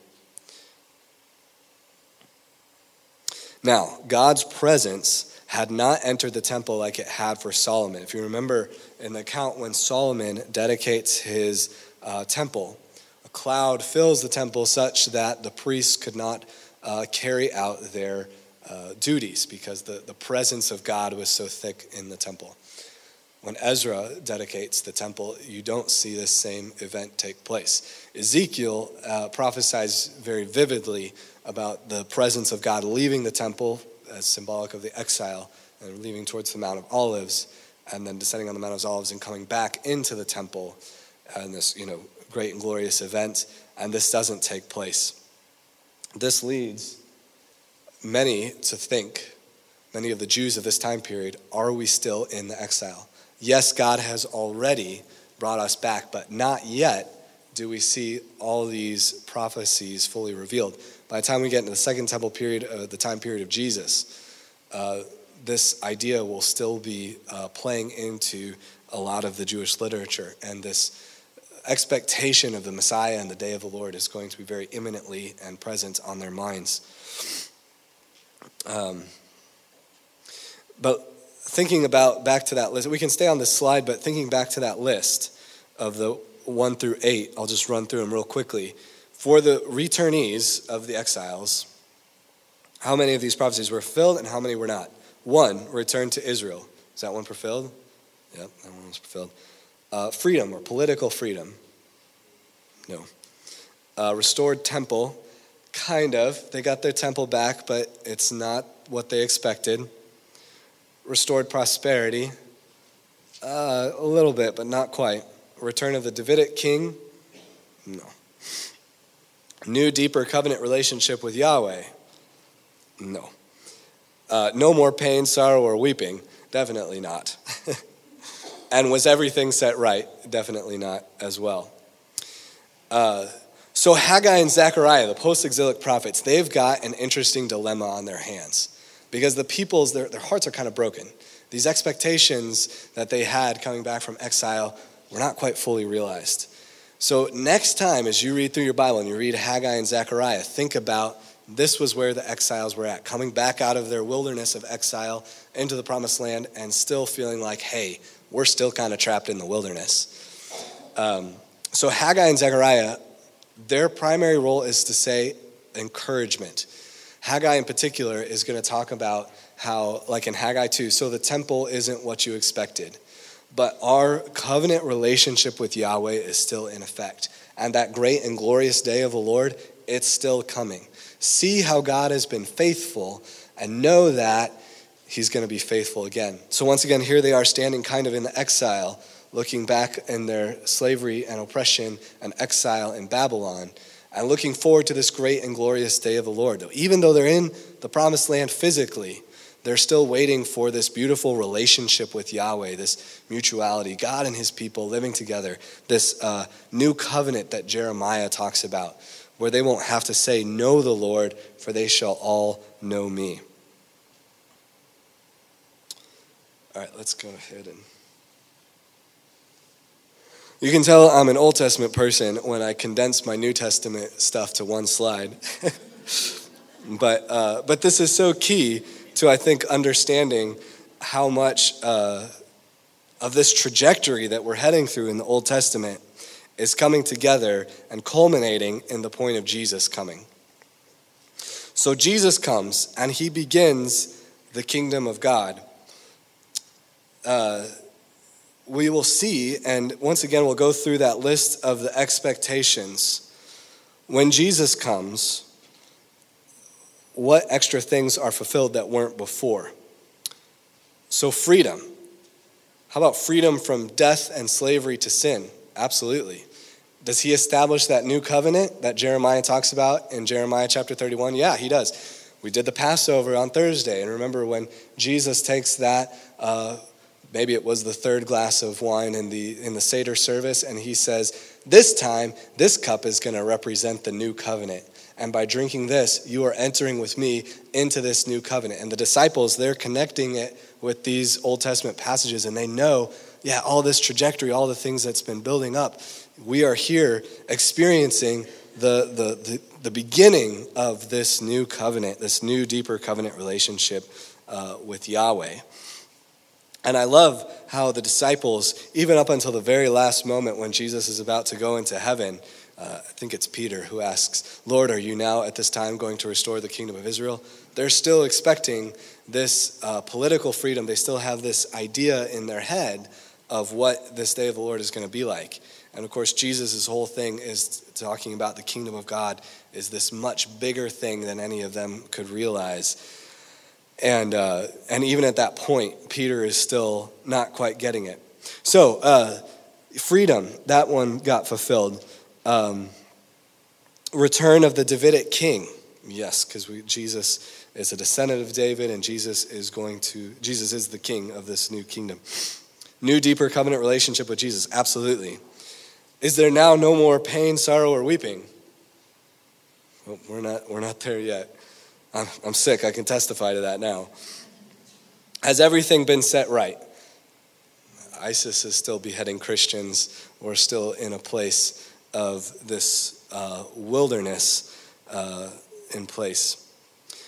Now, God's presence had not entered the temple like it had for Solomon. If you remember in the account when Solomon dedicates his uh, temple, a cloud fills the temple such that the priests could not uh, carry out their uh, duties because the, the presence of God was so thick in the temple. When Ezra dedicates the temple, you don't see this same event take place. Ezekiel uh, prophesies very vividly about the presence of God leaving the temple as symbolic of the exile and leaving towards the Mount of Olives and then descending on the Mount of Olives and coming back into the temple and this, you know, great and glorious event. And this doesn't take place. This leads many to think, many of the Jews of this time period, are we still in the exile? Yes, God has already brought us back, but not yet do we see all these prophecies fully revealed. By the time we get into the second temple period, uh, the time period of Jesus, uh, this idea will still be uh, playing into a lot of the Jewish literature. And this expectation of the Messiah and the day of the Lord is going to be very imminently and present on their minds. Um, but thinking about back to that list, we can stay on this slide, but thinking back to that list of the 1 through 8, I'll just run through them real quickly. For the returnees of the exiles, how many of these prophecies were fulfilled and how many were not? One, return to Israel. Is that one fulfilled? Yep, that one was fulfilled. Uh, freedom or political freedom? No. Uh, restored temple, kind of. They got their temple back, but it's not what they expected. Restored prosperity, uh, a little bit, but not quite. Return of the Davidic king? No new, deeper covenant relationship with Yahweh? No. Uh, no more pain, sorrow, or weeping? Definitely not. and was everything set right? Definitely not as well. Uh, so Haggai and Zechariah, the post exilic prophets, they've got an interesting dilemma on their hands because the people's, their, their hearts are kind of broken. These expectations that they had coming back from exile were not quite fully realized. So, next time as you read through your Bible and you read Haggai and Zechariah, think about this was where the exiles were at, coming back out of their wilderness of exile into the promised land and still feeling like, hey, we're still kind of trapped in the wilderness. Um, so, Haggai and Zechariah, their primary role is to say encouragement. Haggai, in particular, is going to talk about how, like in Haggai 2, so the temple isn't what you expected, but our covenant relationship with Yahweh is still in effect. And that great and glorious day of the Lord, it's still coming. See how God has been faithful and know that He's going to be faithful again. So, once again, here they are standing kind of in the exile, looking back in their slavery and oppression and exile in Babylon and looking forward to this great and glorious day of the Lord. Even though they're in the promised land physically, they're still waiting for this beautiful relationship with Yahweh, this mutuality, God and his people living together, this uh, new covenant that Jeremiah talks about, where they won't have to say, Know the Lord, for they shall all know me. All right, let's go ahead and. You can tell I'm an Old Testament person when I condense my New Testament stuff to one slide. but, uh, but this is so key to, I think, understanding how much uh, of this trajectory that we're heading through in the Old Testament is coming together and culminating in the point of Jesus coming. So Jesus comes and he begins the kingdom of God. Uh, we will see, and once again, we'll go through that list of the expectations. When Jesus comes, what extra things are fulfilled that weren't before? So, freedom. How about freedom from death and slavery to sin? Absolutely. Does he establish that new covenant that Jeremiah talks about in Jeremiah chapter 31? Yeah, he does. We did the Passover on Thursday, and remember when Jesus takes that uh, maybe it was the third glass of wine in the in the Seder service, and he says, This time, this cup is going to represent the new covenant. And by drinking this, you are entering with me into this new covenant. And the disciples, they're connecting it with these Old Testament passages, and they know, yeah, all this trajectory, all the things that's been building up. We are here experiencing the, the, the, the beginning of this new covenant, this new, deeper covenant relationship uh, with Yahweh. And I love how the disciples, even up until the very last moment when Jesus is about to go into heaven, uh, I think it's Peter who asks, Lord, are you now at this time going to restore the kingdom of Israel? They're still expecting this uh, political freedom. They still have this idea in their head of what this day of the Lord is going to be like. And of course, Jesus' whole thing is talking about the kingdom of God is this much bigger thing than any of them could realize. And, uh, and even at that point, Peter is still not quite getting it. So, uh, freedom, that one got fulfilled. Um, return of the Davidic king. Yes, because Jesus is a descendant of David, and Jesus is going to, Jesus is the king of this new kingdom. New, deeper covenant relationship with Jesus. Absolutely. Is there now no more pain, sorrow, or weeping? Well, we're not, we're not there yet. I'm, sick. I can testify to that now. Has everything been set right? ISIS is still beheading Christians. We're still in a place of this uh, wilderness uh, in place.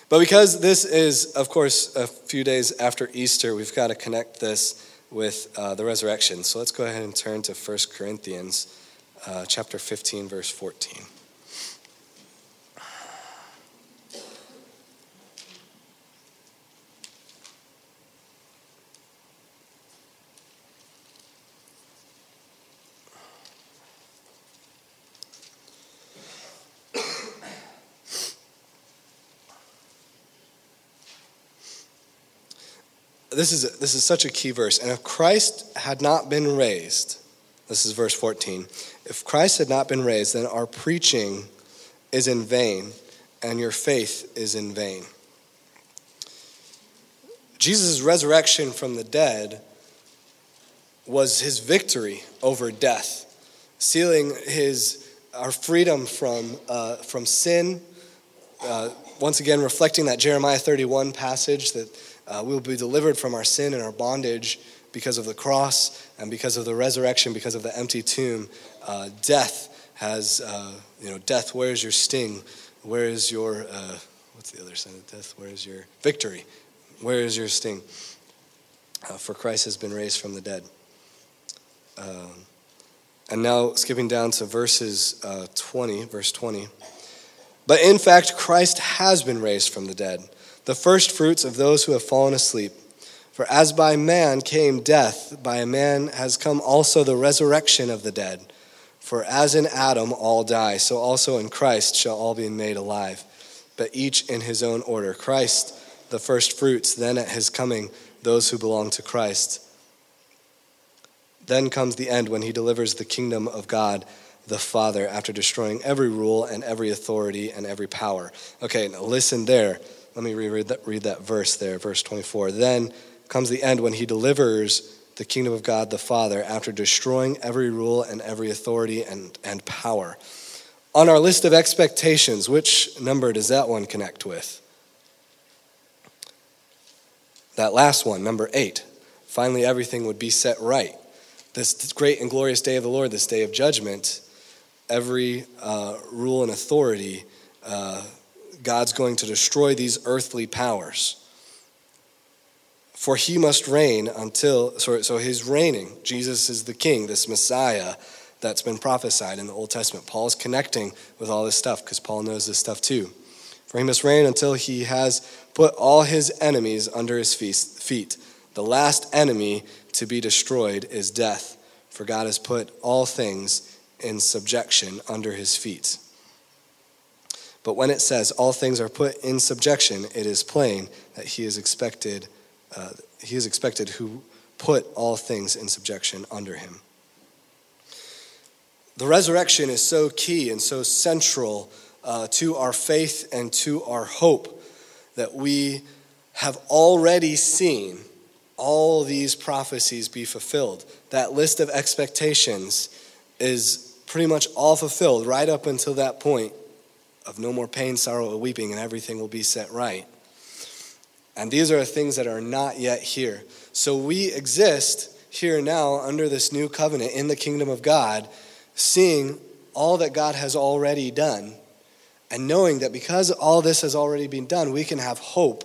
But because this is, of course, a few days after Easter, we've got to connect this with uh, the resurrection. So let's go ahead and turn to 1 Corinthians uh, chapter 15, verse 14. This is, this is such a key verse. And if Christ had not been raised, this is verse 14. If Christ had not been raised, then our preaching is in vain and your faith is in vain. Jesus' resurrection from the dead was his victory over death, sealing his, our freedom from, uh, from sin. Uh, once again, reflecting that Jeremiah 31 passage that uh, we will be delivered from our sin and our bondage because of the cross and because of the resurrection, because of the empty tomb, uh, death has, uh, you know, death, where is your sting? Where is your, uh, what's the other side of death? Where is your victory? Where is your sting? Uh, for Christ has been raised from the dead. Um, and now skipping down to verses uh, 20, verse 20. But in fact, Christ has been raised from the dead, the first fruits of those who have fallen asleep. For as by man came death, by a man has come also the resurrection of the dead. For as in Adam all die, so also in Christ shall all be made alive, but each in his own order. Christ, the first fruits, then at his coming, those who belong to Christ. Then comes the end when he delivers the kingdom of God the Father after destroying every rule and every authority and every power. Okay, now listen there. Let me reread that, read that verse there, verse 24. Then comes the end when he delivers the kingdom of God the Father after destroying every rule and every authority and, and power. On our list of expectations, which number does that one connect with? That last one, number eight. Finally, everything would be set right. This great and glorious day of the Lord, this day of judgment, every uh, rule and authority, uh, God's going to destroy these earthly powers. For he must reign until, so, so he's reigning. Jesus is the king, this Messiah that's been prophesied in the Old Testament. Paul's connecting with all this stuff because Paul knows this stuff too. For he must reign until he has put all his enemies under his feet. The last enemy to be destroyed is death, for God has put all things in subjection under his feet. But when it says all things are put in subjection, it is plain that he is expected, uh, he is expected who put all things in subjection under him. The resurrection is so key and so central uh, to our faith and to our hope that we have already seen all these prophecies be fulfilled. That list of expectations is pretty much all fulfilled right up until that point of no more pain, sorrow, or weeping, and everything will be set right. And these are things that are not yet here. So we exist here now under this new covenant in the kingdom of God, seeing all that God has already done, and knowing that because all this has already been done, we can have hope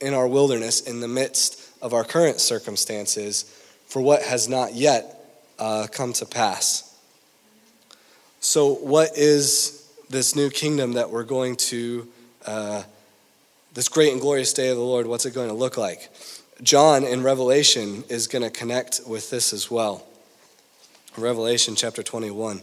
in our wilderness in the midst of our current circumstances for what has not yet uh, come to pass. So, what is this new kingdom that we're going to, uh, this great and glorious day of the Lord, what's it going to look like? John in Revelation is going to connect with this as well. Revelation chapter 21.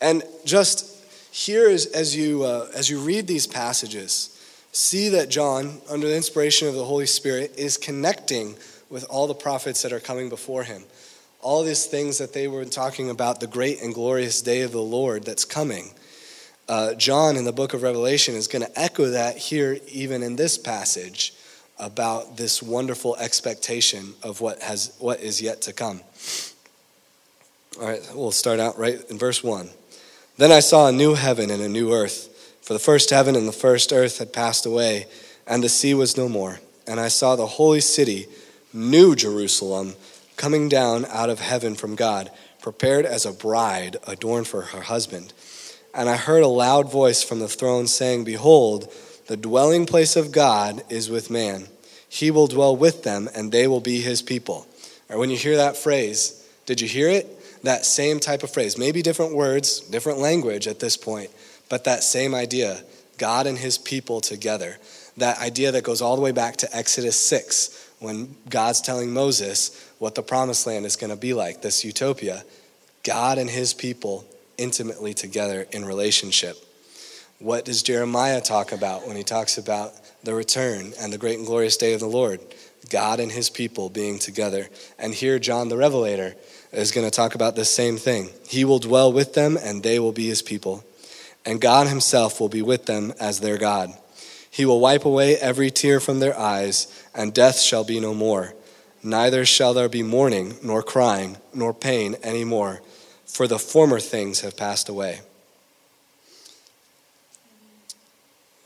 And just here is, as you, uh, as you read these passages, see that John, under the inspiration of the Holy Spirit, is connecting with all the prophets that are coming before him all these things that they were talking about the great and glorious day of the Lord that's coming. Uh, John in the book of Revelation is going to echo that here, even in this passage, about this wonderful expectation of what has what is yet to come. All right, we'll start out right in verse one. Then I saw a new heaven and a new earth, for the first heaven and the first earth had passed away, and the sea was no more. And I saw the holy city, New Jerusalem coming down out of heaven from God, prepared as a bride adorned for her husband. And I heard a loud voice from the throne saying, Behold, the dwelling place of God is with man. He will dwell with them, and they will be his people. Or when you hear that phrase, did you hear it? That same type of phrase, maybe different words, different language at this point, but that same idea God and his people together. That idea that goes all the way back to Exodus 6, when God's telling Moses, what the promised land is going to be like, this utopia. God and his people intimately together in relationship. What does Jeremiah talk about when he talks about the return and the great and glorious day of the Lord? God and his people being together. And here, John the Revelator is going to talk about the same thing. He will dwell with them, and they will be his people. And God himself will be with them as their God. He will wipe away every tear from their eyes, and death shall be no more. Neither shall there be mourning, nor crying, nor pain any more, for the former things have passed away.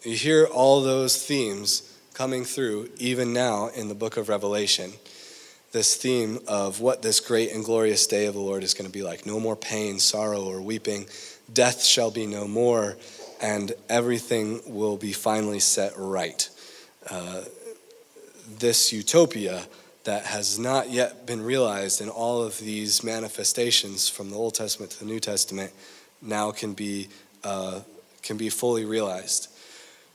You hear all those themes coming through even now in the book of Revelation. This theme of what this great and glorious day of the Lord is going to be like. No more pain, sorrow, or weeping. Death shall be no more, and everything will be finally set right. Uh, this utopia that has not yet been realized in all of these manifestations from the Old Testament to the New Testament now can be, uh, can be fully realized.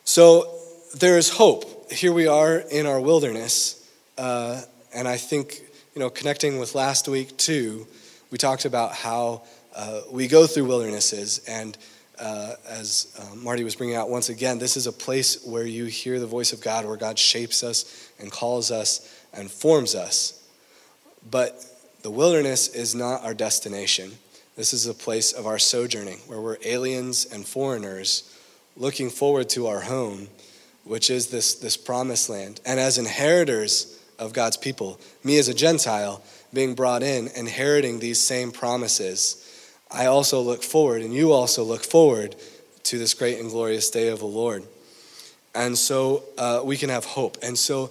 So there is hope. Here we are in our wilderness, uh, and I think, you know, connecting with last week too, we talked about how uh, we go through wildernesses, and uh, as uh, Marty was bringing out once again, this is a place where you hear the voice of God, where God shapes us and calls us and forms us. But the wilderness is not our destination. This is a place of our sojourning, where we're aliens and foreigners looking forward to our home, which is this, this promised land. And as inheritors of God's people, me as a Gentile, being brought in, inheriting these same promises, I also look forward, and you also look forward to this great and glorious day of the Lord. And so uh, we can have hope. And so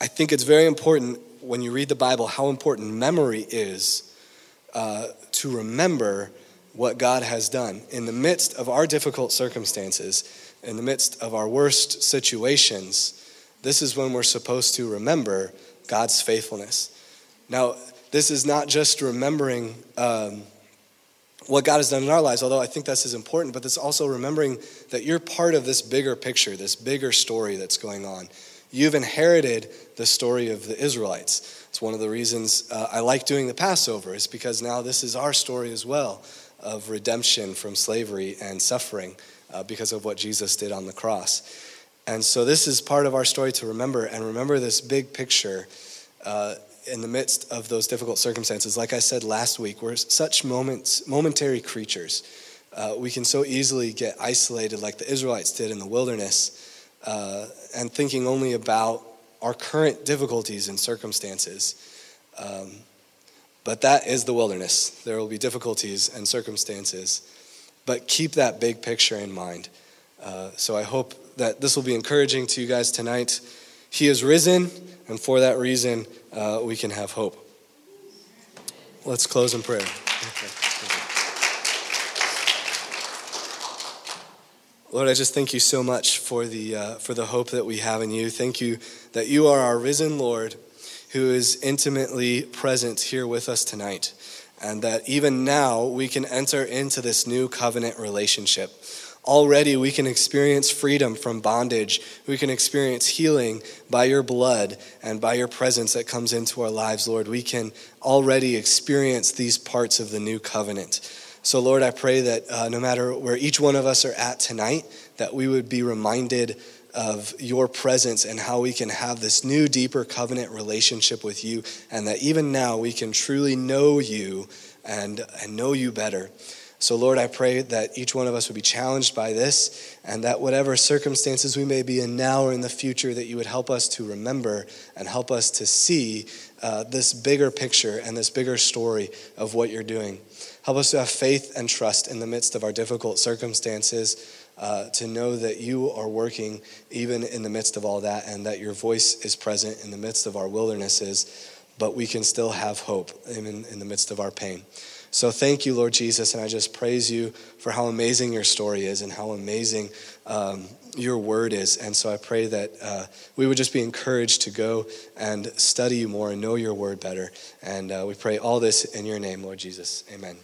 I think it's very important when you read the Bible how important memory is uh, to remember what God has done. In the midst of our difficult circumstances, in the midst of our worst situations, this is when we're supposed to remember God's faithfulness. Now, this is not just remembering um, what God has done in our lives, although I think this is important, but it's also remembering that you're part of this bigger picture, this bigger story that's going on. You've inherited the story of the Israelites. It's one of the reasons uh, I like doing the Passover, is because now this is our story as well of redemption from slavery and suffering uh, because of what Jesus did on the cross. And so this is part of our story to remember, and remember this big picture uh, in the midst of those difficult circumstances. Like I said last week, we're such moments, momentary creatures. Uh, we can so easily get isolated, like the Israelites did in the wilderness uh, and thinking only about our current difficulties and circumstances. Um, but that is the wilderness. There will be difficulties and circumstances. But keep that big picture in mind. Uh, so I hope that this will be encouraging to you guys tonight. He is risen, and for that reason, uh, we can have hope. Let's close in prayer. Lord, I just thank you so much for the, uh, for the hope that we have in you. Thank you that you are our risen Lord who is intimately present here with us tonight. And that even now we can enter into this new covenant relationship. Already we can experience freedom from bondage. We can experience healing by your blood and by your presence that comes into our lives, Lord. We can already experience these parts of the new covenant. So, Lord, I pray that uh, no matter where each one of us are at tonight, that we would be reminded of your presence and how we can have this new, deeper covenant relationship with you, and that even now we can truly know you and, and know you better. So, Lord, I pray that each one of us would be challenged by this, and that whatever circumstances we may be in now or in the future, that you would help us to remember and help us to see uh, this bigger picture and this bigger story of what you're doing. Help us to have faith and trust in the midst of our difficult circumstances, uh, to know that you are working even in the midst of all that, and that your voice is present in the midst of our wildernesses, but we can still have hope even in the midst of our pain. So thank you, Lord Jesus, and I just praise you for how amazing your story is and how amazing um, your word is. And so I pray that uh, we would just be encouraged to go and study you more and know your word better. And uh, we pray all this in your name, Lord Jesus. Amen.